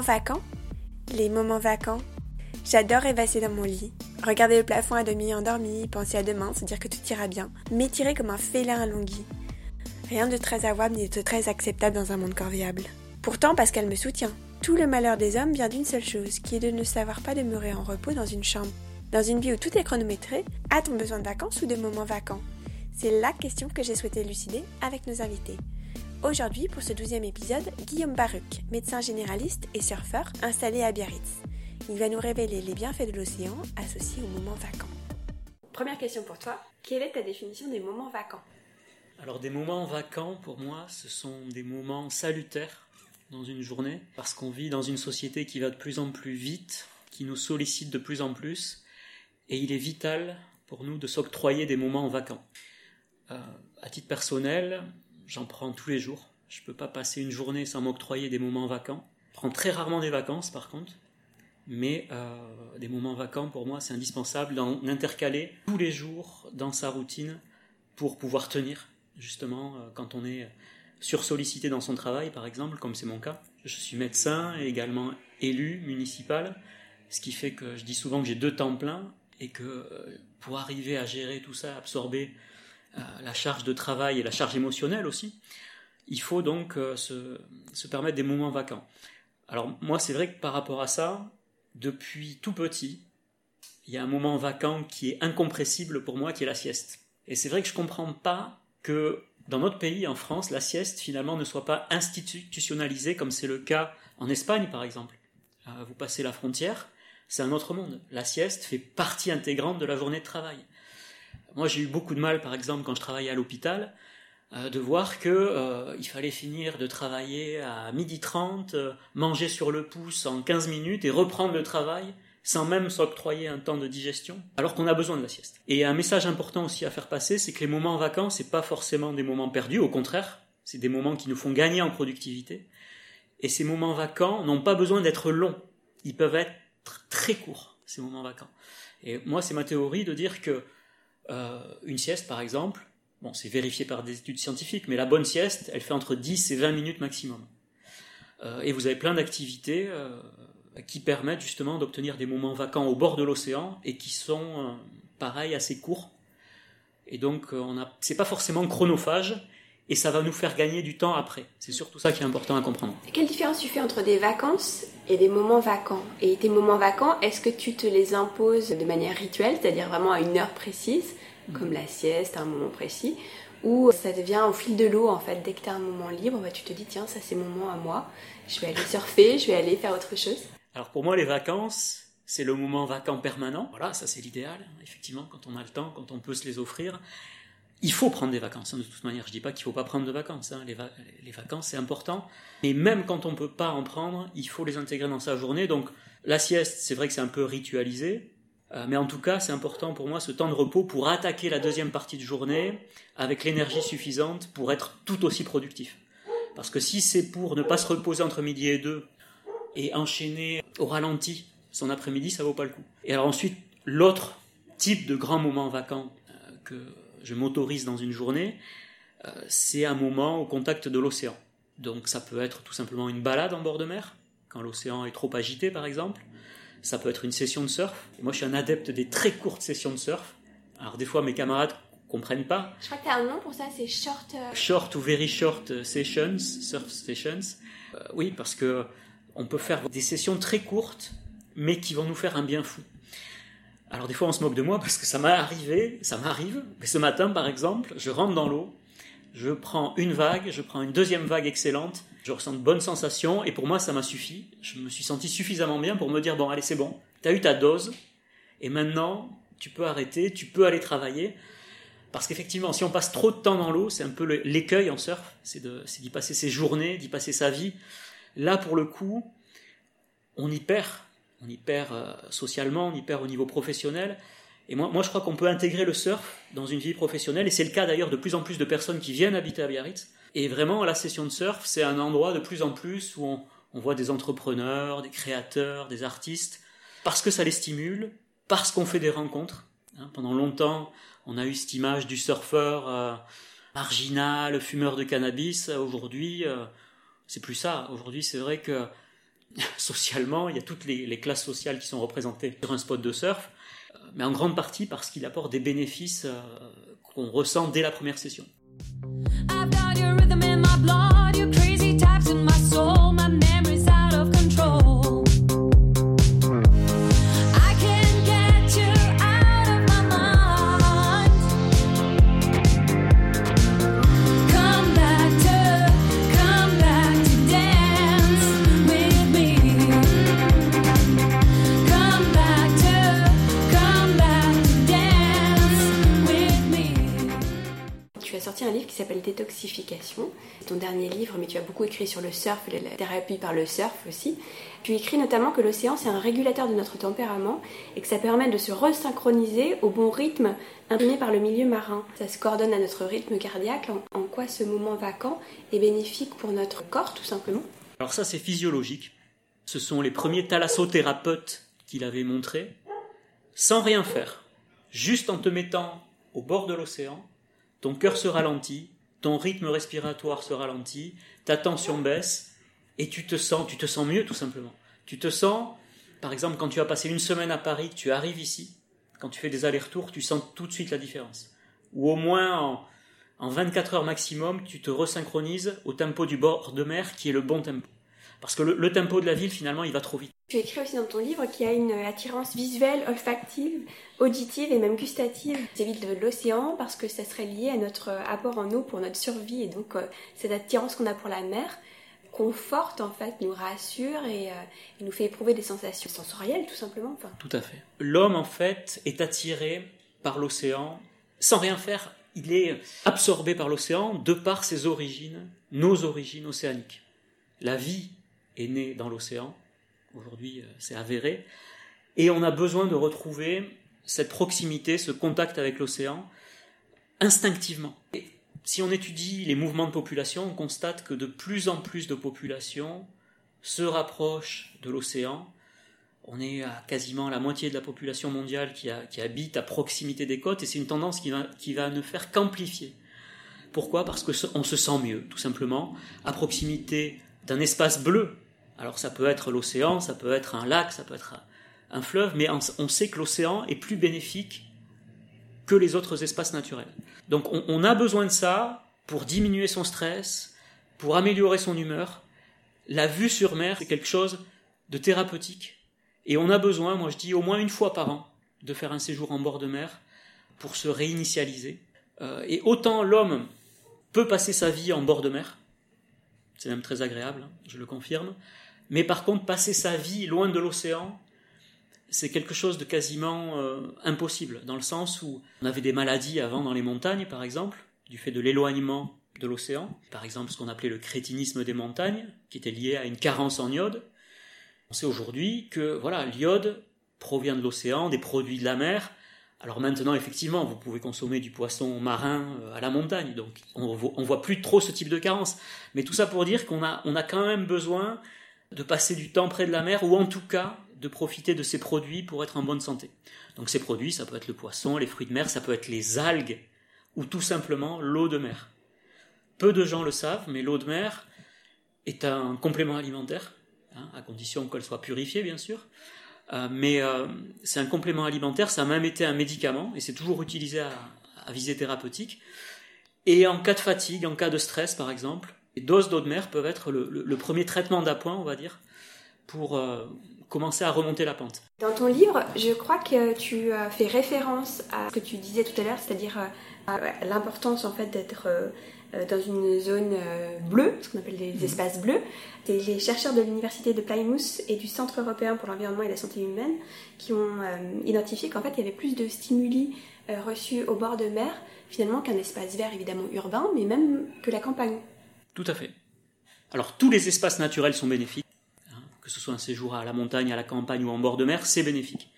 vacants Les moments vacants J'adore rêvasser dans mon lit, regarder le plafond à demi endormi, penser à demain, se dire que tout ira bien, m'étirer comme un félin allongui. Rien de très avouable ni de très acceptable dans un monde corvéable. Pourtant, qu'elle me soutient. Tout le malheur des hommes vient d'une seule chose, qui est de ne savoir pas demeurer en repos dans une chambre. Dans une vie où tout est chronométré, a-t-on besoin de vacances ou de moments vacants? C'est la question que j'ai souhaité élucider avec nos invités. Aujourd'hui, pour ce douzième épisode, Guillaume Baruch, médecin généraliste et surfeur installé à Biarritz. Il va nous révéler les bienfaits de l'océan associés aux moments vacants. Première question pour toi, quelle est ta définition des moments vacants? Alors des moments vacants, pour moi, ce sont des moments salutaires dans une journée, parce qu'on vit dans une société qui va de plus en plus vite, qui nous sollicite de plus en plus, et il est vital pour nous de s'octroyer des moments vacants. Euh, à titre personnel, j'en prends tous les jours. Je ne peux pas passer une journée sans m'octroyer des moments vacants. Je prends très rarement des vacances, par contre. Mais euh, des moments vacants, pour moi, c'est indispensable d'en intercaler tous les jours dans sa routine pour pouvoir tenir justement, euh, quand on est sursollicité dans son travail, par exemple, comme c'est mon cas. Je suis médecin et également élu municipal, ce qui fait que je dis souvent que j'ai deux temps pleins et que euh, pour arriver à gérer tout ça, absorber la charge de travail et la charge émotionnelle aussi, il faut donc se, se, permettre des moments vacants. Alors moi, c'est vrai que par rapport à ça, depuis tout petit, il y a un moment vacant qui est incompressible pour moi, qui est la sieste. Et c'est vrai que je ne comprends pas que dans notre pays, en France, la sieste finalement ne soit pas institutionnalisée comme c'est le cas en Espagne par exemple. Euh, vous passez la frontière, c'est un autre monde. La sieste fait partie intégrante de la journée de travail. Moi j'ai eu beaucoup de mal par exemple quand je travaillais à l'hôpital euh, de voir que euh, il fallait finir de travailler à midi 30, manger sur le pouce en 15 minutes et reprendre le travail sans même s'octroyer un temps de digestion, alors qu'on a besoin de la sieste. Et un message important aussi à faire passer, c'est que les moments en vacances, c'est pas forcément des moments perdus, au contraire, c'est des moments qui nous font gagner en productivité. Et ces moments vacants n'ont pas besoin d'être longs, ils peuvent être très courts, ces moments vacants. Et moi, c'est ma théorie de dire que euh, une sieste, par exemple, bon, c'est vérifié par des études scientifiques, mais la bonne sieste, elle fait entre 10 et 20 minutes maximum. Euh, et vous avez plein d'activités euh, qui permettent justement d'obtenir des moments vacants au bord de l'océan et qui sont, pareil, assez courts. Et donc, on a, c'est pas forcément chronophage et ça va nous faire gagner du temps après. C'est surtout ça qui est important à comprendre. Quelle différence tu fais entre des vacances et des moments vacants? Et tes moments vacants, est-ce que tu te les imposes de manière rituelle, c'est-à-dire vraiment à une heure précise, comme la sieste à un moment précis ou ça devient au fil de l'eau en fait. Dès que tu as un moment libre, bah, tu te dis tiens, ça c'est mon moment à moi, je vais aller surfer, je vais aller faire autre chose. Alors pour moi, les vacances, c'est le moment vacant permanent. Voilà, ça c'est l'idéal. Effectivement, quand on a le temps, quand on peut se les offrir. Il faut prendre des vacances, hein, de toute manière. Je ne dis pas qu'il ne faut pas prendre de vacances. Hein. Les, vacances, c'est important. Mais même quand on ne peut pas en prendre, il faut les intégrer dans sa journée. Donc la sieste, c'est vrai que c'est un peu ritualisé. Euh, mais en tout cas, c'est important pour moi ce temps de repos pour attaquer la deuxième partie de journée avec l'énergie suffisante pour être tout aussi productif. Parce que si c'est pour ne pas se reposer entre midi et deux et enchaîner au ralenti son après-midi, ça vaut pas le coup. Et alors ensuite, l'autre type de grand moment vacant euh, que je m'autorise dans une journée, euh, c'est un moment au contact de l'océan. Donc ça peut être tout simplement une balade en bord de mer, quand l'océan est trop agité par exemple. Ça peut être une session de surf. moi je suis un adepte des très courtes sessions de surf. Alors des fois mes camarades comprennent pas. Je crois que tu as un nom pour ça, c'est short. Euh, short ou very short sessions, surf sessions. oui, parce que on peut faire des sessions très courtes, mais qui vont nous faire un bien fou. Alors des fois on se moque de moi parce que ça m'est arrivé, ça m'arrive, mais ce matin par exemple, je rentre dans l'eau, je prends une vague, je prends une deuxième vague excellente, je ressens de bonnes sensations et pour moi ça m'a suffi. Je me suis senti suffisamment bien pour me dire bon allez c'est bon, tu as eu ta dose et maintenant tu peux arrêter, tu peux aller travailler. Parce qu'effectivement, si on passe trop de temps dans l'eau, c'est un peu l'écueil en surf, c'est d'y passer ses journées, d'y passer sa vie. Là, pour le coup, on y perd. On y perd euh, socialement, on y perd au niveau professionnel. Et moi, moi je crois qu'on peut intégrer le surf dans une vie professionnelle, et c'est le cas d'ailleurs de plus en plus de personnes qui viennent habiter à Biarritz. Et vraiment, la session de surf, c'est un endroit de plus en plus où on, voit des entrepreneurs, des créateurs, des artistes, parce que ça les stimule, parce qu'on fait des rencontres. Hein, pendant longtemps, on a eu cette image du surfeur euh, marginal, fumeur de cannabis. Aujourd'hui, euh, c'est plus ça. Aujourd'hui, c'est vrai que Socialement, il y a toutes les, classes sociales qui sont représentées sur un spot de surf, euh, mais en grande partie parce qu'il apporte des bénéfices euh, qu'on ressent dès la première session. Qui s'appelle Détoxification. C'est ton dernier livre, mais tu as beaucoup écrit sur le surf la thérapie par le surf aussi. Tu écris notamment que l'océan, c'est un régulateur de notre tempérament et que ça permet de se resynchroniser au bon rythme imprimé par le milieu marin. Ça se coordonne à notre rythme cardiaque, en, quoi ce moment vacant est bénéfique pour notre corps, tout simplement. Alors ça, c'est physiologique. Ce sont les premiers thalassothérapeutes qui l'avaient montré, sans rien faire, juste en te mettant au bord de l'océan, ton cœur se ralentit, ton rythme respiratoire se ralentit, ta tension baisse, et tu te sens, tu te sens mieux tout simplement. Tu te sens, par exemple, quand tu as passé une semaine à Paris, tu arrives ici, quand tu fais des allers-retours, tu sens tout de suite la différence. Ou au moins en, en 24 heures maximum, tu te resynchronises au tempo du bord de mer qui est le bon tempo. Parce que le, tempo de la ville, finalement, il va trop vite. Tu écris aussi dans ton livre qu'il y a une attirance visuelle, olfactive, auditive et même gustative vis-à-vis de l'océan parce que ça serait lié à notre apport en eau pour notre survie. Et donc, euh, cette attirance qu'on a pour la mer conforte, en fait, nous rassure et, euh, nous fait éprouver des sensations sensorielles, tout simplement. Enfin. Tout à fait. L'homme, en fait, est attiré par l'océan sans rien faire. Il est absorbé par l'océan de par ses origines, nos origines océaniques. La vie est né dans l'océan. Aujourd'hui, euh, c'est avéré. Et on a besoin de retrouver cette proximité, ce contact avec l'océan, instinctivement. Et si on étudie les mouvements de population, on constate que de plus en plus de populations se rapprochent de l'océan. On est à quasiment la moitié de la population mondiale qui, habite à proximité des côtes, et c'est une tendance qui va, qui va ne faire qu'amplifier. Pourquoi? Parce qu'on se sent mieux, tout simplement, à proximité d'un espace bleu, alors ça peut être l'océan, ça peut être un lac, ça peut être un fleuve, mais on sait que l'océan est plus bénéfique que les autres espaces naturels. Donc on, a besoin de ça pour diminuer son stress, pour améliorer son humeur. La vue sur mer, c'est quelque chose de thérapeutique. Et on a besoin, moi je dis, au moins une fois par an, de faire un séjour en bord de mer pour se réinitialiser. Euh, et autant l'homme peut passer sa vie en bord de mer, c'est même très agréable, hein, je le confirme, mais par contre, passer sa vie loin de l'océan, c'est quelque chose de quasiment euh, impossible, dans le sens où on avait des maladies avant dans les montagnes, par exemple, du fait de l'éloignement de l'océan, par exemple ce qu'on appelait le crétinisme des montagnes, qui était lié à une carence en iode. On sait aujourd'hui que voilà, l'iode provient de l'océan, des produits de la mer. Alors maintenant, effectivement, vous pouvez consommer du poisson marin euh, à la montagne, donc on voit, voit plus trop ce type de carence. Mais tout ça pour dire qu'on a, on a quand même besoin de passer du temps près de la mer ou en tout cas de profiter de ces produits pour être en bonne santé. Donc ces produits, ça peut être le poisson, les fruits de mer, ça peut être les algues ou tout simplement l'eau de mer. Peu de gens le savent, mais l'eau de mer est un complément alimentaire, hein, à condition qu'elle soit purifiée bien sûr. Euh, mais euh, c'est un complément alimentaire, ça a même été un médicament et c'est toujours utilisé à, visée thérapeutique. Et en cas de fatigue, en cas de stress par exemple, les doses d'eau de mer peuvent être le, premier traitement d'appoint, on va dire, pour euh, commencer à remonter la pente. Dans ton livre, je crois que tu as fait référence à ce que tu disais tout à l'heure, c'est-à-dire euh, l'importance en fait d'être euh, dans une zone bleue, ce qu'on appelle des mhm. espaces bleus. C'est les chercheurs de l'université de Plymouth et du Centre européen pour l'environnement et la santé humaine qui ont identifié qu'en fait il y avait plus de stimuli reçus au bord de mer finalement qu'un espace vert évidemment urbain, mais même que la campagne. Tout à fait. Alors tous les espaces naturels sont bénéfiques, hein, que ce soit un séjour à la montagne, à la campagne ou en bord de mer, c'est bénéfique.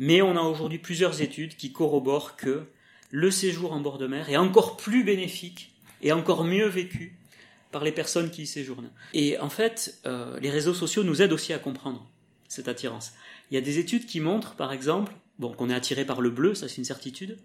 Mais on a aujourd'hui plusieurs études qui corroborent que le séjour en bord de mer est encore plus bénéfique et encore mieux vécu par les personnes qui y séjournent. Et en fait, euh, les réseaux sociaux nous aident aussi à comprendre cette attirance. Il y a des études qui montrent, par exemple, bon, qu'on est attiré par le bleu, ça c'est une certitude,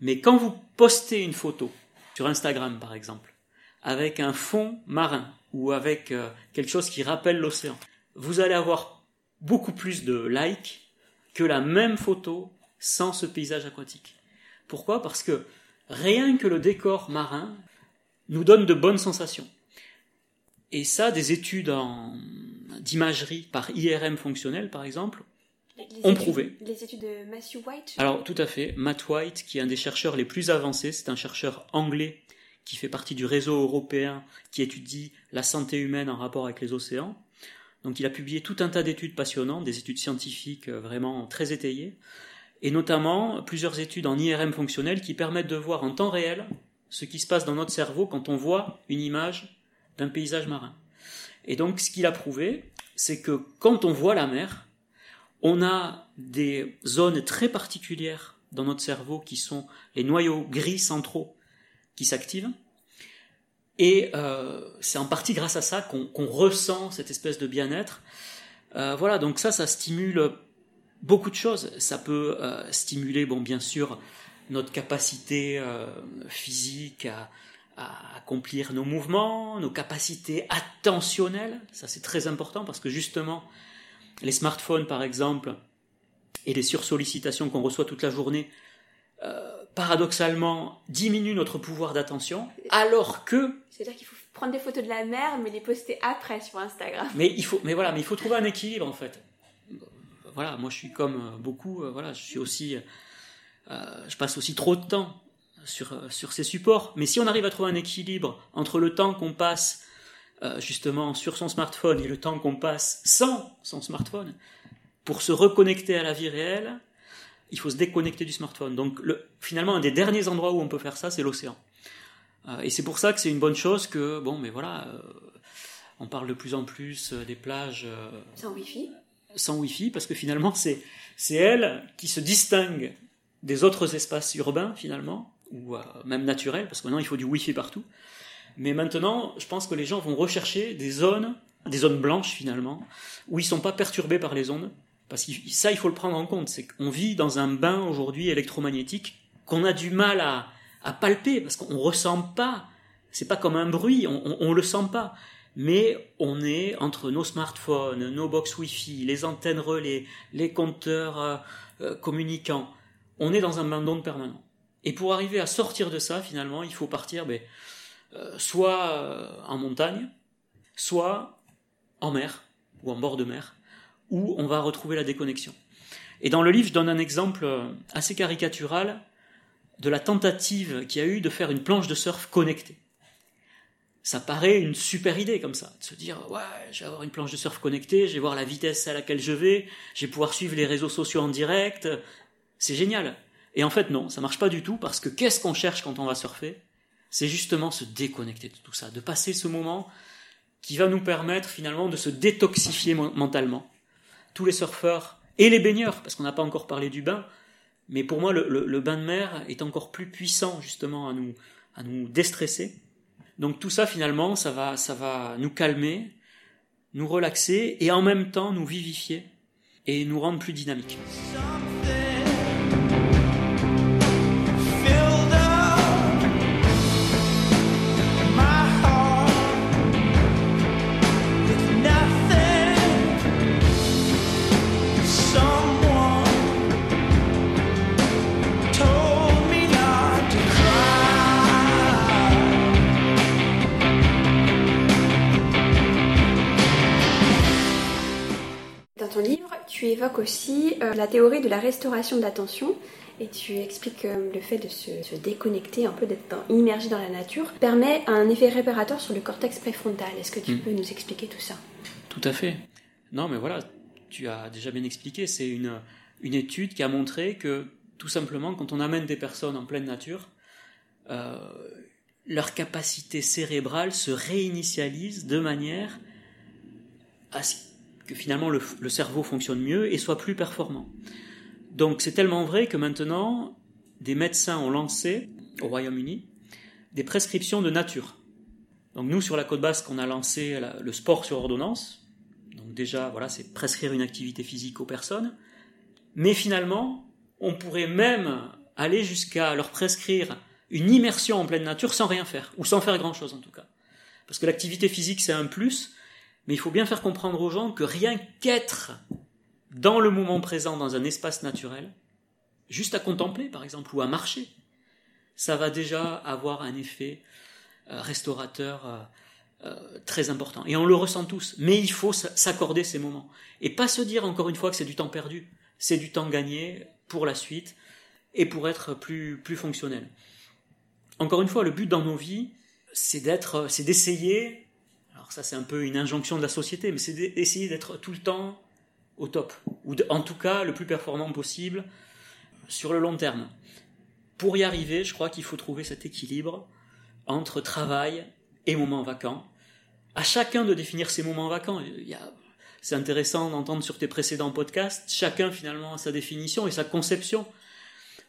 mais quand vous postez une photo sur Instagram, par exemple, avec un fond marin ou avec euh, quelque chose qui rappelle l'océan. vous allez avoir beaucoup plus de likes que la même photo sans ce paysage aquatique. Pourquoi? Parce que rien que le décor marin nous donne de bonnes sensations. Et ça, des études d'imagerie par IRM fonctionnel, par exemple, ont prouvé. Les études de Matthew White Alors, tout à fait. Matt White, qui est un des chercheurs les plus avancés, c'est un chercheur anglais qui fait partie du réseau européen qui étudie la santé humaine en rapport avec les océans. Donc, il a publié tout un tas d'études passionnantes, des études scientifiques euh, vraiment très étayées, et notamment plusieurs études en IRM fonctionnel qui permettent de voir en temps réel ce qui se passe dans notre cerveau quand on voit une image d'un paysage marin. Et donc, ce qu'il a prouvé, c'est que quand on voit la mer, on a des zones très particulières dans notre cerveau qui sont les noyaux gris centraux qui s'activent. Et euh, c'est en partie grâce à ça qu'on ressent cette espèce de bien-être. Euh, voilà, donc ça, ça stimule beaucoup de choses. Ça peut euh, stimuler, bon, bien sûr, notre capacité physique à, accomplir nos mouvements, nos capacités attentionnelles. Ça, c'est très important parce que justement, les smartphones, par exemple, et les sursollicitations qu'on reçoit toute la journée, paradoxalement, diminuent notre pouvoir d'attention, alors que... C'est-à-dire qu'il faut prendre des photos de la mer, mais les poster après sur Instagram. Mais il faut, mais voilà, mais il faut trouver un équilibre, en fait. Voilà, moi je suis comme euh, beaucoup, euh, voilà, je suis aussi... je passe aussi trop de temps sur, sur ces supports. Mais si on arrive à trouver un équilibre entre le temps qu'on passe euh, justement sur son smartphone et le temps qu'on passe sans son smartphone, pour se reconnecter à la vie réelle, il faut se déconnecter du smartphone. Donc le, finalement, un des derniers endroits où on peut faire ça, c'est l'océan. Euh, et c'est pour ça que c'est une bonne chose que, bon, mais voilà, euh, on parle de plus en plus des plages... sans Wi-Fi Sans Wi-Fi, parce que finalement, c'est, c'est elles qui se distinguent des autres espaces urbains, finalement, ou même naturels, parce que maintenant, il faut du Wi-Fi partout. Mais maintenant, je pense que les gens vont rechercher des zones, des zones blanches finalement, où ils ne sont pas perturbés par les ondes. Parce que ça, il faut le prendre en compte. C'est qu'on vit dans un bain aujourd'hui électromagnétique qu'on a du mal à, palper parce qu'on ressent pas. C'est pas comme un bruit, on, ne le sent pas. Mais on est entre nos smartphones, nos box Wi-Fi, les antennes relais, les compteurs euh, euh, communicants. On est dans un bain d'ondes permanent. Et pour arriver à sortir de ça, finalement, il faut partir. Ben, euh, soit euh, en montagne, soit en mer ou en bord de mer, où on va retrouver la déconnexion. Et dans le livre, je donne un exemple euh, assez caricatural de la tentative qu'il y a eu de faire une planche de surf connectée. Ça paraît une super idée comme ça, de se dire ouais, je vais avoir une planche de surf connectée, je vais voir la vitesse à laquelle je vais, je vais pouvoir suivre les réseaux sociaux en direct, c'est génial. Et en fait non, ça marche pas du tout parce que qu'est-ce qu'on cherche quand on va surfer? C'est justement se déconnecter de tout ça, de passer ce moment qui va nous permettre finalement de se détoxifier mentalement. Tous les surfeurs et les baigneurs, parce qu'on n'a pas encore parlé du bain, mais pour moi le, bain de mer est encore plus puissant justement à nous, à nous déstresser. Donc tout ça finalement, ça va, ça va nous calmer, nous relaxer et en même temps nous vivifier et nous rendre plus dynamiques. Évoques aussi euh, la théorie de la restauration de l'attention et tu expliques que le fait de se, déconnecter, un peu d'être immergé dans la nature, permet un effet réparateur sur le cortex préfrontal. Est-ce que tu hmm. peux nous expliquer tout ça? Tout à fait. Non, mais voilà, tu as déjà bien expliqué. C'est une, une étude qui a montré que tout simplement, quand on amène des personnes en pleine nature, euh, leur capacité cérébrale se réinitialise de manière à ce que finalement le, cerveau fonctionne mieux et soit plus performant. Donc c'est tellement vrai que maintenant, des médecins ont lancé au Royaume-Uni des prescriptions de nature. Donc nous, sur la côte basque, on a lancé le sport sur ordonnance. Donc déjà, voilà, c'est prescrire une activité physique aux personnes. Mais finalement, on pourrait même aller jusqu'à leur prescrire une immersion en pleine nature sans rien faire, ou sans faire grand-chose en tout cas. Parce que l'activité physique, c'est un plus, Mais il faut bien faire comprendre aux gens que rien qu'être dans le moment présent, dans un espace naturel, juste à contempler par exemple, ou à marcher, ça va déjà avoir un effet euh, restaurateur euh, euh, très important. Et on le ressent tous. Mais il faut s'accorder ces moments. Et pas se dire encore une fois que c'est du temps perdu. C'est du temps gagné pour la suite et pour être plus, plus fonctionnel. Encore une fois, le but dans nos vies, c'est d'être, c'est d'essayer. Ça, c'est un peu une injonction de la société, mais c'est d'essayer d'être tout le temps au top, ou en tout cas le plus performant possible sur le long terme. Pour y arriver, je crois qu'il faut trouver cet équilibre entre travail et moments vacants. À chacun de définir ses moments vacants. C'est intéressant d'entendre sur tes précédents podcasts, chacun finalement a sa définition et sa conception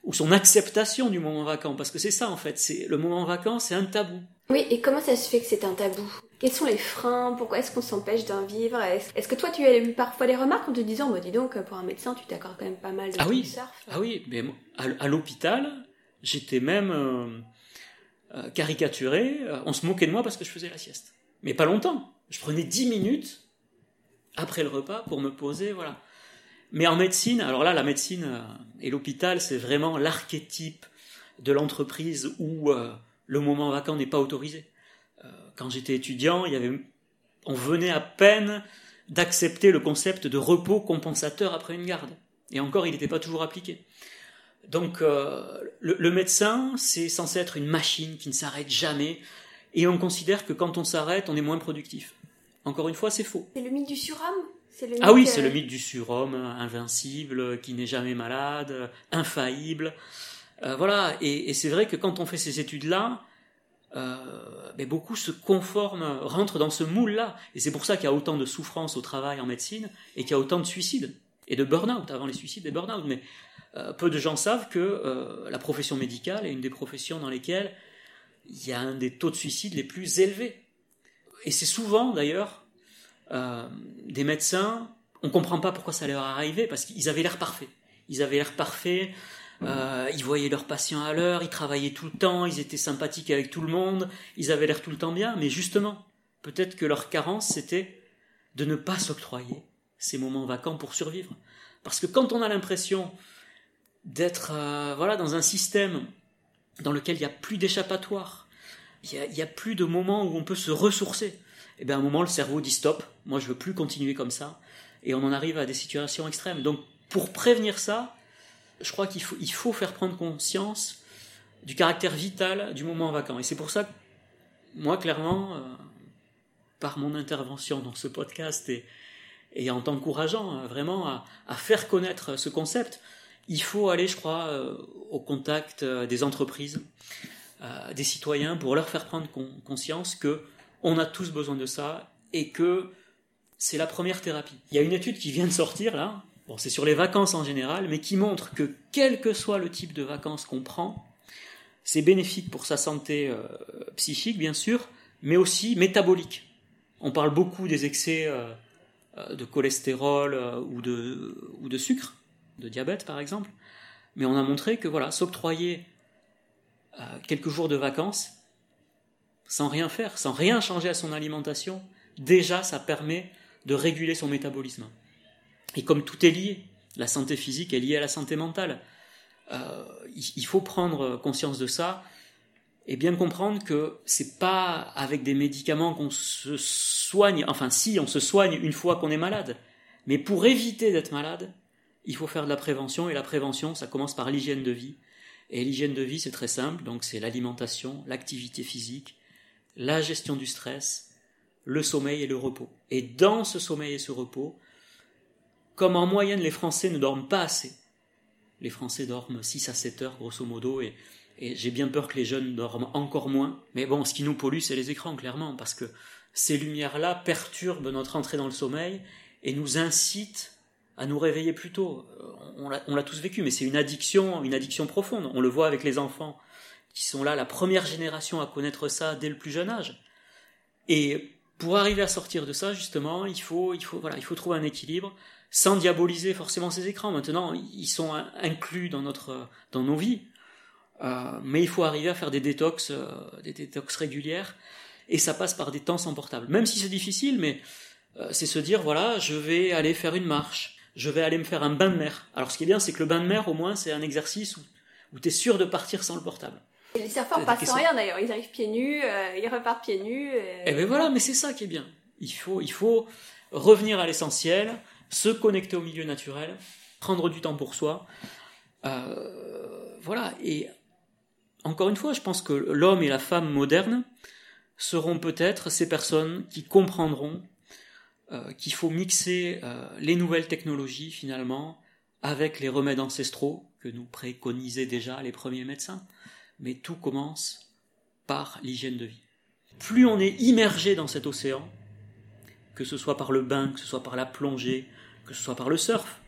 ou son acceptation du moment vacant, parce que c'est ça en fait, c'est le moment vacant, c'est un tabou. Oui, et comment ça se fait que c'est un tabou? Quels sont les freins? Pourquoi est-ce qu'on s'empêche d'en vivre? Est-ce que toi tu as eu parfois des remarques en te disant, bah, dis donc, pour un médecin, tu t'accordes quand même pas mal de ah oui. surf? Ah oui, mais à, l'hôpital, j'étais même euh, euh, caricaturé, euh, on se moquait de moi parce que je faisais la sieste. Mais pas longtemps. Je prenais 10 minutes après le repas pour me poser, voilà. Mais en médecine, alors là, la médecine euh, et l'hôpital, c'est vraiment l'archétype de l'entreprise où euh, le moment vacant n'est pas autorisé. Euh, quand j'étais étudiant, il y avait, on venait à peine d'accepter le concept de repos compensateur après une garde. Et encore, il n'était pas toujours appliqué. Donc, le, le, médecin, c'est censé être une machine qui ne s'arrête jamais, et on considère que quand on s'arrête, on est moins productif. Encore une fois, c'est faux. C'est le mythe du surhomme? Ah oui, c'est le mythe du surhomme, invincible, qui n'est jamais malade, infaillible. Euh, voilà, et, c'est vrai que quand on fait ces études-là, euh, ben beaucoup se conforment, rentrent dans ce moule-là. Et c'est pour ça qu'il y a autant de souffrance au travail en médecine et qu'il y a autant de suicides et de burn-out, avant les suicides et burn-out. Mais euh, peu de gens savent que la profession médicale est une des professions dans lesquelles il y a un des taux de suicide les plus élevés. Et c'est souvent, d'ailleurs, euh, des médecins, on comprend pas pourquoi ça leur est arrivé, parce qu'ils avaient l'air parfaits. Ils avaient l'air parfaits, euh, ils voyaient leurs patients à l'heure, ils travaillaient tout le temps, ils étaient sympathiques avec tout le monde, ils avaient l'air tout le temps bien, mais justement, peut-être que leur carence, c'était de ne pas s'octroyer ces moments vacants pour survivre. Parce que quand on a l'impression d'être euh, voilà dans un système dans lequel il n'y a plus d'échappatoire, il n'y a, plus de moments où on peut se ressourcer, et eh bien à un moment le cerveau dit stop, moi je veux plus continuer comme ça, et on en arrive à des situations extrêmes. Donc pour prévenir ça, je crois qu'il faut, il faut faire prendre conscience du caractère vital du moment vacant. Et c'est pour ça que moi clairement, euh, par mon intervention dans ce podcast et, et en t'encourageant euh, vraiment à, faire connaître ce concept, il faut aller, je crois, euh, au contact des entreprises, des citoyens, pour leur faire prendre conscience que on a tous besoin de ça et que c'est la première thérapie. Il y a une étude qui vient de sortir là, bon, c'est sur les vacances en général, mais qui montre que quel que soit le type de vacances qu'on prend, c'est bénéfique pour sa santé euh, psychique bien sûr, mais aussi métabolique. On parle beaucoup des excès euh, euh, de cholestérol ou, de, ou de sucre, de diabète par exemple, mais on a montré que voilà, s'octroyer quelques jours de vacances, sans rien faire, sans rien changer à son alimentation, déjà ça permet de réguler son métabolisme. Et comme tout est lié, la santé physique est liée à la santé mentale. Euh, il faut prendre conscience de ça et bien comprendre que c'est pas avec des médicaments qu'on se soigne, enfin si on se soigne une fois qu'on est malade, mais pour éviter d'être malade, il faut faire de la prévention et la prévention ça commence par l'hygiène de vie. Et l'hygiène de vie c'est très simple, donc c'est l'alimentation, l'activité physique, la gestion du stress, le sommeil et le repos. Et dans ce sommeil et ce repos, comme en moyenne les Français ne dorment pas assez, les Français dorment 6 à 7 heures grosso modo, et, j'ai bien peur que les jeunes dorment encore moins. Mais bon, ce qui nous pollue, c'est les écrans, clairement, parce que ces lumières-là perturbent notre entrée dans le sommeil et nous incitent à nous réveiller plus tôt. Euh, on l'a tous vécu, mais c'est une addiction, une addiction profonde. On le voit avec les enfants qui sont là, la première génération à connaître ça dès le plus jeune âge. Et pour arriver à sortir de ça, justement, il faut, il faut, voilà, il faut trouver un équilibre, sans diaboliser forcément ces écrans. Maintenant, ils sont inclus dans notre, dans nos vies, euh, mais il faut arriver à faire des détox, euh, des détox régulières, et ça passe par des temps sans portable. Même si c'est difficile, mais euh, c'est se dire voilà, je vais aller faire une marche, je vais aller me faire un bain de mer. Alors ce qui est bien, c'est que le bain de mer, au moins, c'est un exercice où, où tu es sûr de partir sans le portable. Et les surfeurs passent sans rien d'ailleurs, ils arrivent pieds nus, euh, ils repartent pieds nus. Et... Eh bien voilà, mais c'est ça qui est bien. Il faut, il faut revenir à l'essentiel, se connecter au milieu naturel, prendre du temps pour soi. Euh, voilà, et encore une fois, je pense que l'homme et la femme modernes seront peut-être ces personnes qui comprendront euh, qu'il faut mixer euh, les nouvelles technologies finalement avec les remèdes ancestraux que nous préconisaient déjà les premiers médecins. Mais tout commence par l'hygiène de vie. Plus on est immergé dans cet océan, que ce soit par le bain, que ce soit par la plongée, que ce soit par le surf,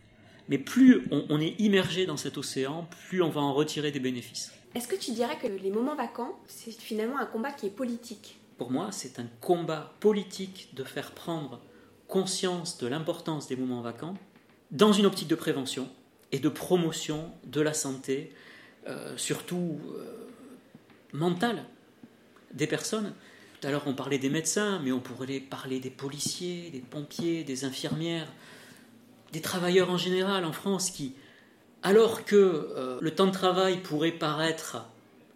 mais plus on, on est immergé dans cet océan, plus on va en retirer des bénéfices. Est-ce que tu dirais que les moments vacants, c'est finalement un combat qui est politique? Pour moi, c'est un combat politique de faire prendre conscience de l'importance des moments vacants dans une optique de prévention et de promotion de la santé, euh, surtout euh, mentale, des personnes. Tout à l'heure, on parlait des médecins, mais on pourrait parler des policiers, des pompiers, des infirmières, des travailleurs en général en France qui, alors que euh, le temps de travail pourrait paraître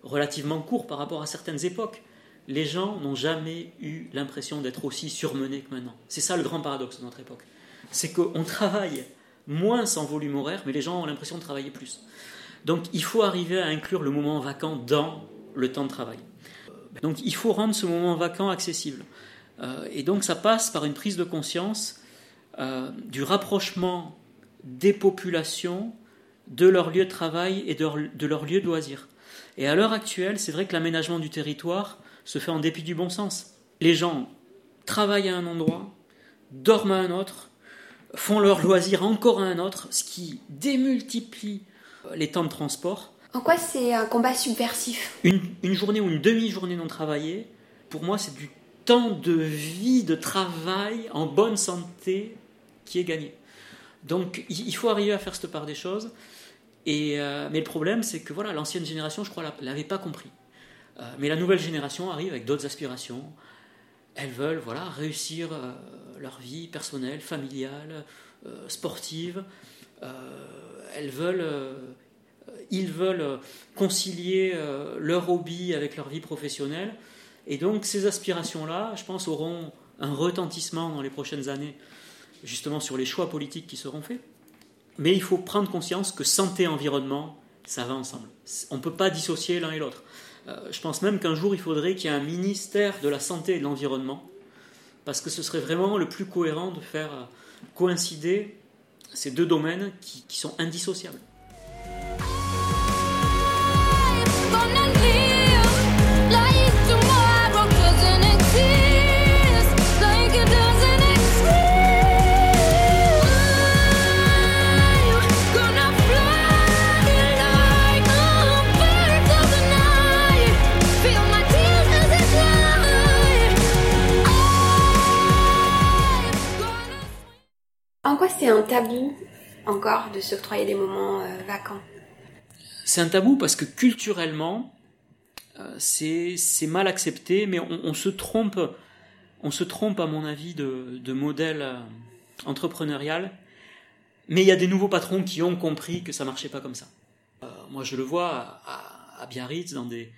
relativement court par rapport à certaines époques, les gens n'ont jamais eu l'impression d'être aussi surmenés que maintenant. C'est ça le grand paradoxe de notre époque. C'est qu'on travaille moins sans volume horaire, mais les gens ont l'impression de travailler plus. Donc il faut arriver à inclure le moment vacant dans le temps de travail. Donc il faut rendre ce moment vacant accessible. Euh, et donc ça passe par une prise de conscience euh, du rapprochement des populations de leur lieu de travail et de, de leur lieu de loisir. Et à l'heure actuelle, c'est vrai que l'aménagement du territoire se fait en dépit du bon sens. Les gens travaillent à un endroit, dorment à un autre, font leur loisir encore à un autre, ce qui démultiplie les temps de transport. En quoi c'est un combat subversif? Une, une, journée ou une demi-journée non travaillée, pour moi, c'est du temps de vie, de travail en bonne santé qui est gagné. Donc il faut arriver à faire cette part des choses. Et, euh, mais le problème, c'est que voilà, l'ancienne génération, je crois, l'avait pas compris. Euh, mais la nouvelle génération arrive avec d'autres aspirations. Elles veulent voilà, réussir euh, leur vie personnelle, familiale, sportive. elles veulent, ils veulent concilier leur hobby avec leur vie professionnelle. Et donc ces aspirations-là, je pense, auront un retentissement dans les prochaines années, justement sur les choix politiques qui seront faits. Mais il faut prendre conscience que santé et environnement, ça va ensemble. On ne peut pas dissocier l'un et l'autre. Euh, je pense même qu'un jour, il faudrait qu'il y ait un ministère de la santé et de l'environnement, parce que ce serait vraiment le plus cohérent de faire euh, coïncider ces deux domaines qui, qui sont indissociables. En quoi c'est un tabou encore de s'octroyer des moments euh, vacants? C'est un tabou parce que culturellement, euh, c'est mal accepté, mais on, se trompe, on se trompe à mon avis de, modèle euh, entrepreneurial. Mais il y a des nouveaux patrons qui ont compris que ça marchait pas comme ça. Moi, je le vois à, Biarritz, dans des,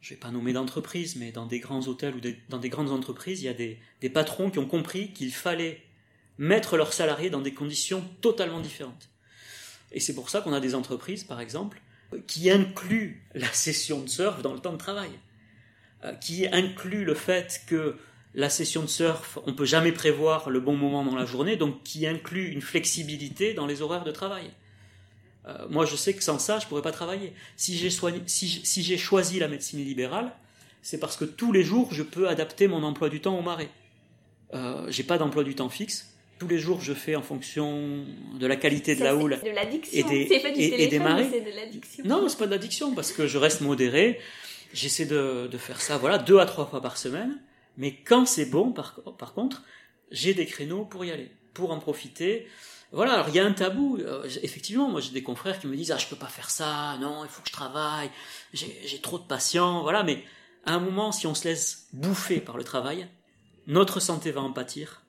je vais pas nommer d'entreprise, mais dans des grands hôtels ou dans des grandes entreprises, il y a des patrons qui ont compris qu'il fallait mettre leurs salariés dans des conditions totalement différentes. Et c'est pour ça qu'on a des entreprises, par exemple, qui incluent la session de surf dans le temps de travail, euh, qui incluent le fait que la session de surf, on peut jamais prévoir le bon moment dans la journée, donc qui inclut une flexibilité dans les horaires de travail. Euh, moi, je sais que sans ça, je pourrais pas travailler. Si j'ai si, si choisi la médecine libérale, c'est parce que tous les jours, je peux adapter mon emploi du temps au marais. Euh, j'ai pas d'emploi du temps fixe tous les jours, je fais en fonction de la qualité de la houle et des, et, des marées. De non, c'est pas de l'addiction parce que je reste modéré. J'essaie de, de, faire ça, voilà, deux à trois fois par semaine. Mais quand c'est bon, par, par contre, j'ai des créneaux pour y aller, pour en profiter. Voilà, alors il y a un tabou. Euh, effectivement, moi j'ai des confrères qui me disent ah je peux pas faire ça, non, il faut que je travaille, j'ai trop de patients, voilà. Mais à un moment, si on se laisse bouffer par le travail, notre santé va en pâtir,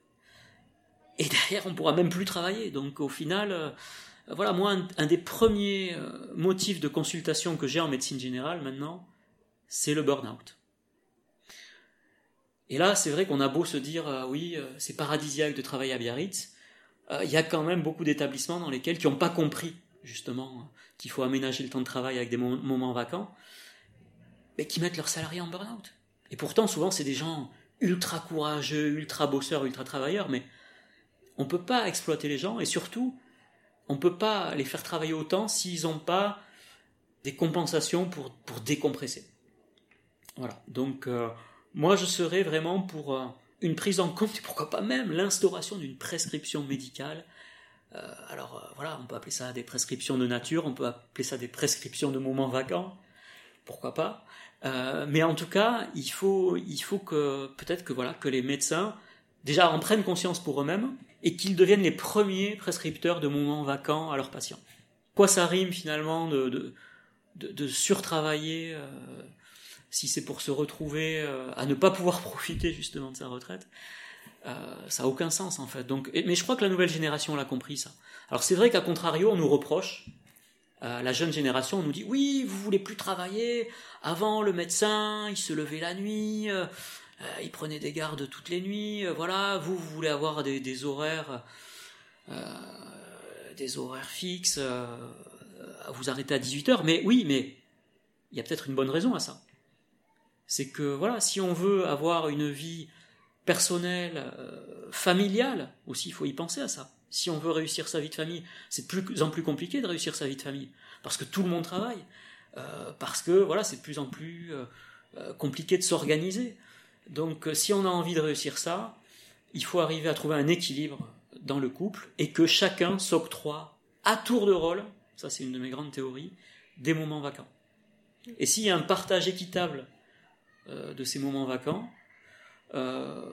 et derrière on pourra même plus travailler. Donc au final, euh, voilà, moi, un, des premiers euh, motifs de consultation que j'ai en médecine générale maintenant, c'est le burn-out. Et là, c'est vrai qu'on a beau se dire, euh, oui, c'est paradisiaque de travailler à Biarritz, il y a quand même beaucoup d'établissements dans lesquels qui n'ont pas compris justement qu'il faut aménager le temps de travail avec des moments vacants, mais qui mettent leurs salariés en burn-out. Et pourtant, souvent, c'est des gens ultra courageux, ultra bosseurs, ultra travailleurs, mais on ne peut pas exploiter les gens et surtout, on ne peut pas les faire travailler autant s'ils n'ont pas des compensations pour, pour décompresser. Voilà. Donc, euh, moi, je serais vraiment pour euh, une prise en compte et pourquoi pas même l'instauration d'une prescription médicale. Euh, alors, voilà, on peut appeler ça des prescriptions de nature, on peut appeler ça des prescriptions de moments vacants. Pourquoi pas Mais en tout cas, il faut, il faut que peut-être que voilà que les médecins déjà en prennent conscience pour eux-mêmes et qu'ils deviennent les premiers prescripteurs de moments vacants à leurs patients. Quoi ça rime finalement de, de, surtravailler euh, si c'est pour se retrouver euh, à ne pas pouvoir profiter justement de sa retraite? Euh, ça n'a aucun sens en fait. Donc, mais je crois que la nouvelle génération l'a compris ça. Alors c'est vrai qu'à contrario, on nous reproche, la jeune génération, on nous dit oui, vous voulez plus travailler. Avant, le médecin, il se levait la nuit, euh, il prenait des gardes toutes les nuits, euh, voilà, vous, vous voulez avoir des, horaires, euh, des horaires fixes, vous arrêter à 18h, mais oui, mais il y a peut-être une bonne raison à ça. C'est que, voilà, si on veut avoir une vie personnelle, familiale, aussi, il faut y penser à ça. Si on veut réussir sa vie de famille, c'est de plus en plus compliqué de réussir sa vie de famille, parce que tout le monde travaille, parce que, voilà, c'est de plus en plus compliqué de s'organiser. Donc euh, si on a envie de réussir ça, il faut arriver à trouver un équilibre dans le couple et que chacun s'octroie à tour de rôle, ça c'est une de mes grandes théories, des moments vacants. Et s'il y a un partage équitable euh, de ces moments vacants, euh,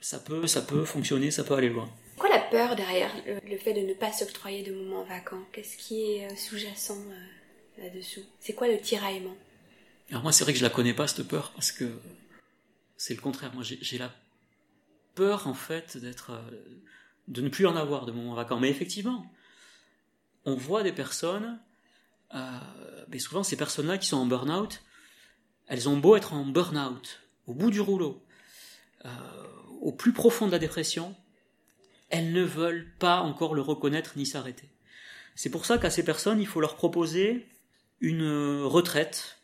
ça, peut, ça peut fonctionner, ça peut aller loin. Pourquoi la peur derrière le, fait de ne pas s'octroyer de moments vacants? Qu'est-ce qui est sous-jacent là-dessous? C'est quoi le tiraillement? Alors moi c'est vrai que je la connais pas cette peur parce que c'est le contraire. Moi, j'ai la peur, en fait, d'être, euh, de ne plus en avoir de moments vacants. Mais effectivement, on voit des personnes, euh, mais souvent ces personnes-là qui sont en burn-out, elles ont beau être en burn-out, au bout du rouleau, euh, au plus profond de la dépression, elles ne veulent pas encore le reconnaître ni s'arrêter. C'est pour ça qu'à ces personnes, il faut leur proposer une retraite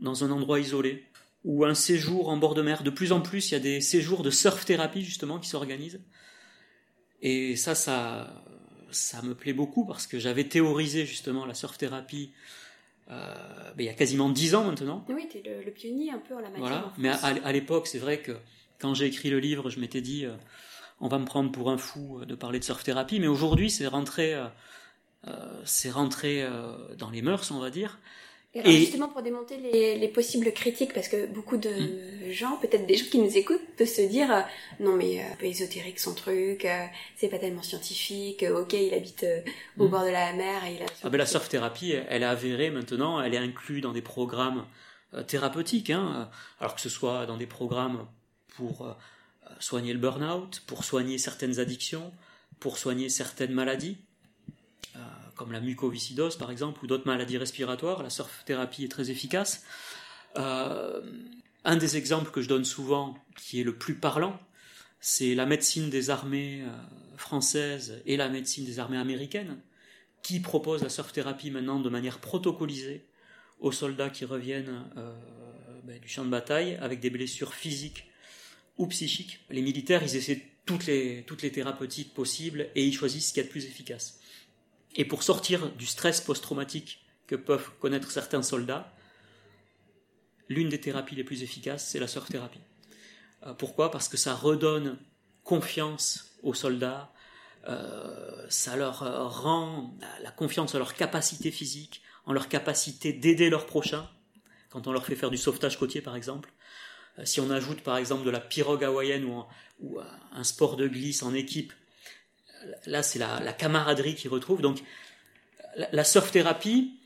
dans un endroit isolé, ou un séjour en bord de mer. De plus en plus, il y a des séjours de surf-thérapie justement qui s'organisent. Et ça, ça, ça me plaît beaucoup parce que j'avais théorisé justement la surf-thérapie euh, ben, il y a quasiment dix ans maintenant. Oui, tu es le, pionnier un peu en la matière. Voilà, mais à, l'époque, c'est vrai que quand j'ai écrit le livre, je m'étais dit, euh, on va me prendre pour un fou de parler de surf-thérapie, mais aujourd'hui, c'est rentré, euh, c'est rentré dans les mœurs, on va dire. Et, justement pour démonter les, possibles critiques, parce que beaucoup de gens, peut-être des gens qui nous écoutent, peuvent se dire euh, non mais euh, pas ésotérique son truc, euh, c'est pas tellement scientifique. ok, il habite au mm. bord de la mer et il a. Ah ben la surf thérapie, elle est avérée maintenant, elle est inclue dans des programmes thérapeutiques, hein, alors que ce soit dans des programmes pour soigner le burn-out, pour soigner certaines addictions, pour soigner certaines maladies comme la mucoviscidose par exemple, ou d'autres maladies respiratoires, la surf thérapie est très efficace. Euh, un des exemples que je donne souvent, qui est le plus parlant, c'est la médecine des armées euh, françaises et la médecine des armées américaines, qui proposent la surf thérapie maintenant de manière protocolisée aux soldats qui reviennent euh, ben, du champ de bataille avec des blessures physiques ou psychiques. Les militaires, ils essaient toutes les, toutes les thérapeutiques possibles et ils choisissent ce qui est le plus efficace. Et pour sortir du stress post-traumatique que peuvent connaître certains soldats, l'une des thérapies les plus efficaces, c'est la surf-thérapie. Euh, pourquoi? Parce que ça redonne confiance aux soldats, euh, ça leur euh, rend la confiance en leur capacité physique, en leur capacité d'aider leurs prochains, quand on leur fait faire du sauvetage côtier par exemple. si on ajoute par exemple de la pirogue hawaïenne ou un sport de glisse en équipe là, c'est la, camaraderie qui retrouve. Donc, la, surf thérapie,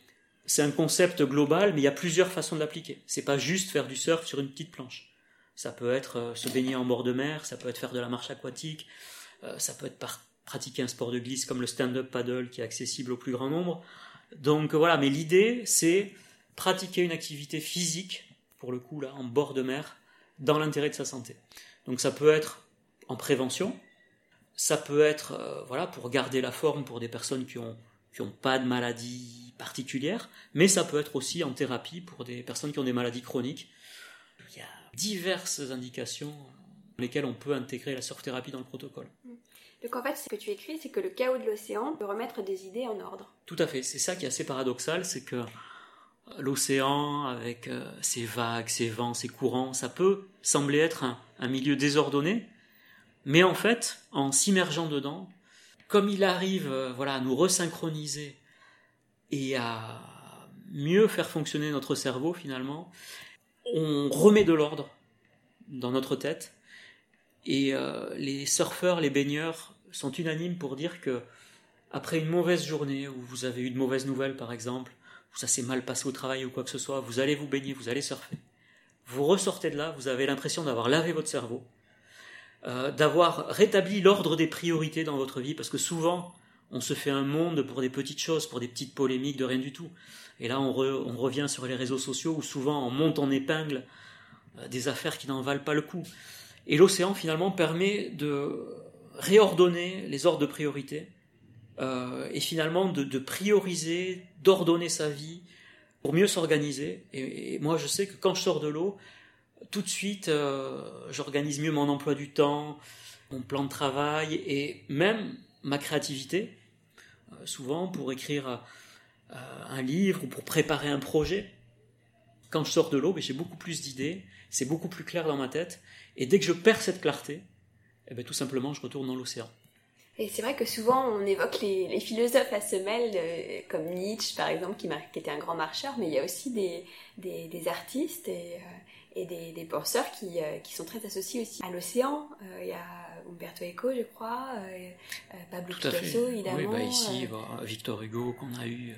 c'est un concept global, mais il y a plusieurs façons de l'appliquer. C'est pas juste faire du surf sur une petite planche. Ça peut être euh, se baigner en bord de mer, ça peut être faire de la marche aquatique, euh, ça peut être pratiquer un sport de glisse comme le stand-up paddle qui est accessible au plus grand nombre. Donc voilà, mais l'idée c'est pratiquer une activité physique, pour le coup là, en bord de mer, dans l'intérêt de sa santé. Donc ça peut être en prévention, ça peut être euh, voilà pour garder la forme pour des personnes qui ont qui n'ont pas de maladie particulière, mais ça peut être aussi en thérapie pour des personnes qui ont des maladies chroniques. Il y a diverses indications dans lesquelles on peut intégrer la surf-thérapie dans le protocole. Donc en fait, ce que tu écris, c'est que le chaos de l'océan peut remettre des idées en ordre. Tout à fait. C'est ça qui est assez paradoxal, c'est que l'océan, avec euh, ses vagues, ses vents, ses courants, ça peut sembler être un, milieu désordonné, mais en fait, en s'immergeant dedans, comme il arrive euh, voilà, à nous resynchroniser et à mieux faire fonctionner notre cerveau finalement, on remet de l'ordre dans notre tête. Et euh, les surfeurs, les baigneurs sont unanimes pour dire que après une mauvaise journée où vous avez eu de mauvaises nouvelles par exemple, où ça s'est mal passé au travail ou quoi que ce soit, vous allez vous baigner, vous allez surfer. Vous ressortez de là, vous avez l'impression d'avoir lavé votre cerveau, euh, d'avoir rétabli l'ordre des priorités dans votre vie, parce que souvent on se fait un monde pour des petites choses, pour des petites polémiques de rien du tout. Et là, on, revient sur les réseaux sociaux où souvent on monte en épingle euh, des affaires qui n'en valent pas le coup. Et l'océan, finalement, permet de réordonner les ordres de priorité euh, et finalement de, prioriser, d'ordonner sa vie pour mieux s'organiser. Et, moi, je sais que quand je sors de l'eau, tout de suite, euh, j'organise mieux mon emploi du temps, mon plan de travail et même ma créativité. souvent, pour écrire euh, un livre ou pour préparer un projet, quand je sors de l'eau, j'ai beaucoup plus d'idées, c'est beaucoup plus clair dans ma tête, et dès que je perds cette clarté, eh ben, tout simplement, je retourne dans l'océan. Et c'est vrai que souvent on évoque les, philosophes à semelles euh, comme Nietzsche par exemple qui, était un grand marcheur, mais il y a aussi des, artistes et, euh, et des, des, penseurs qui, qui, sont très associés aussi à l'océan. il y a Umberto Eco, je crois, Pablo Picasso évidemment. Oui, bah ici, Victor Hugo qu'on a eu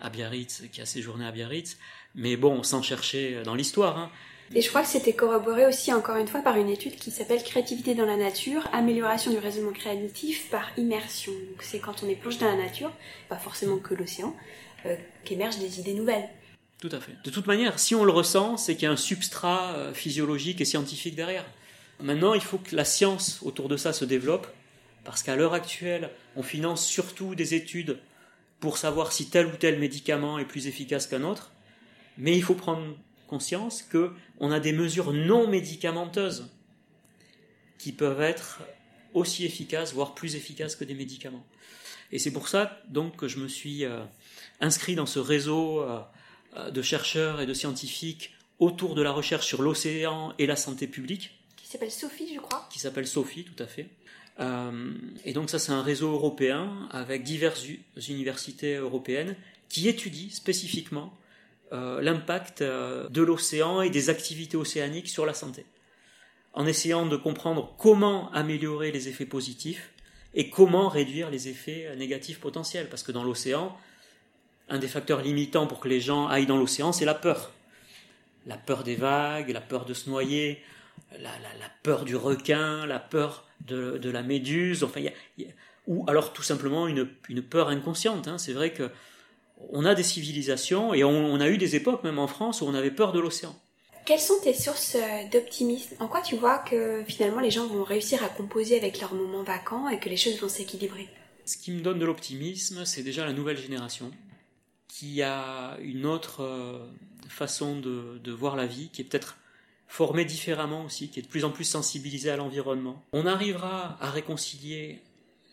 à Biarritz, qui a séjourné à Biarritz, mais bon, sans chercher dans l'histoire. Hein. Et je crois que c'était corroboré aussi, encore une fois, par une étude qui s'appelle Créativité dans la nature, amélioration du raisonnement créatif par immersion. Donc c'est quand on est plongé dans la nature, pas forcément que l'océan, euh, qu'émergent des idées nouvelles. Tout à fait. De toute manière, si on le ressent, c'est qu'il y a un substrat euh, physiologique et scientifique derrière. Maintenant, il faut que la science autour de ça se développe, parce qu'à l'heure actuelle, on finance surtout des études pour savoir si tel ou tel médicament est plus efficace qu'un autre, mais il faut prendre conscience que on a des mesures non médicamenteuses qui peuvent être aussi efficaces, voire plus efficaces que des médicaments. Et c'est pour ça donc que je me suis euh, inscrit dans ce réseau euh, de chercheurs et de scientifiques autour de la recherche sur l'océan et la santé publique. Qui s'appelle Sophie, je crois. Qui s'appelle Sophie, tout à fait. Euh, et donc ça, c'est un réseau européen avec diverses universités européennes qui étudient spécifiquement euh, l'impact euh, de l'océan et des activités océaniques sur la santé, en essayant de comprendre comment améliorer les effets positifs et comment réduire les effets négatifs potentiels. Parce que dans l'océan, un des facteurs limitants pour que les gens aillent dans l'océan, c'est la peur. La peur des vagues, la peur de se noyer, la, peur du requin, la peur de, la méduse, enfin, ou alors tout simplement une, peur inconsciente. Hein. C'est vrai que on a des civilisations et on, a eu des époques, même en France, où on avait peur de l'océan. Quelles sont tes sources euh, d'optimisme? En quoi tu vois que finalement les gens vont réussir à composer avec leurs moments vacants et que les choses vont s'équilibrer? Ce qui me donne de l'optimisme, c'est déjà la nouvelle génération qui a une autre euh, façon de voir la vie, qui est peut-être formé différemment aussi, qui est de plus en plus sensibilisé à l'environnement. On arrivera à réconcilier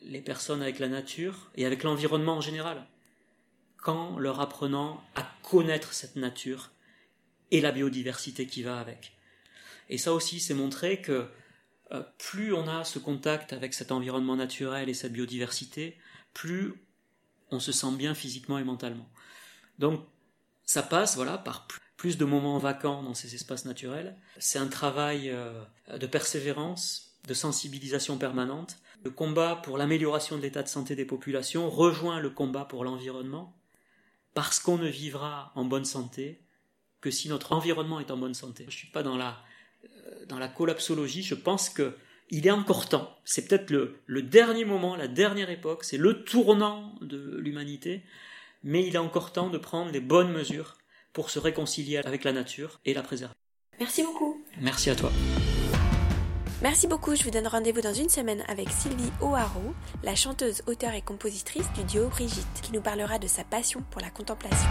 les personnes avec la nature et avec l'environnement en général, quand leur apprenant à connaître cette nature et la biodiversité qui va avec. Et ça aussi, c'est montrer que euh, plus on a ce contact avec cet environnement naturel et cette biodiversité, plus on se sent bien physiquement et mentalement. Donc, ça passe, voilà, par plus de moments vacants dans ces espaces naturels. C'est un travail euh, de persévérance, de sensibilisation permanente. Le combat pour l'amélioration de l'état de santé des populations rejoint le combat pour l'environnement, parce qu'on ne vivra en bonne santé que si notre environnement est en bonne santé. Je ne suis pas dans la euh, dans la collapsologie, je pense que il est encore temps. C'est peut-être le, le, dernier moment, la dernière époque, c'est le tournant de l'humanité, mais il est encore temps de prendre les bonnes mesures pour se réconcilier avec la nature et la préserver. Merci beaucoup. Merci à toi. Merci beaucoup, je vous donne rendez-vous dans une semaine avec Sylvie O'Haraud, la chanteuse, auteure et compositrice du duo Brigitte, qui nous parlera de sa passion pour la contemplation.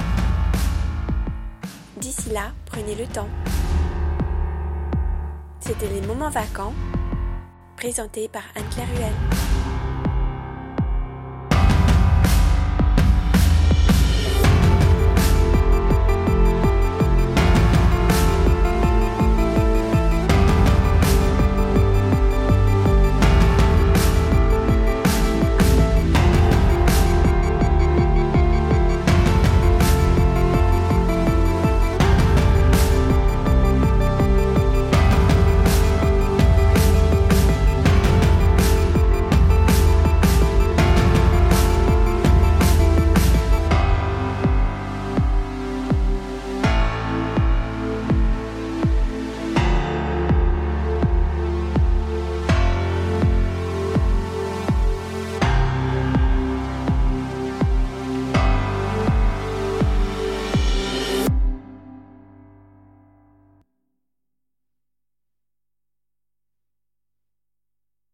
D'ici là, prenez le temps. C'était les moments vacants, présentés par Anne-Claire Huel.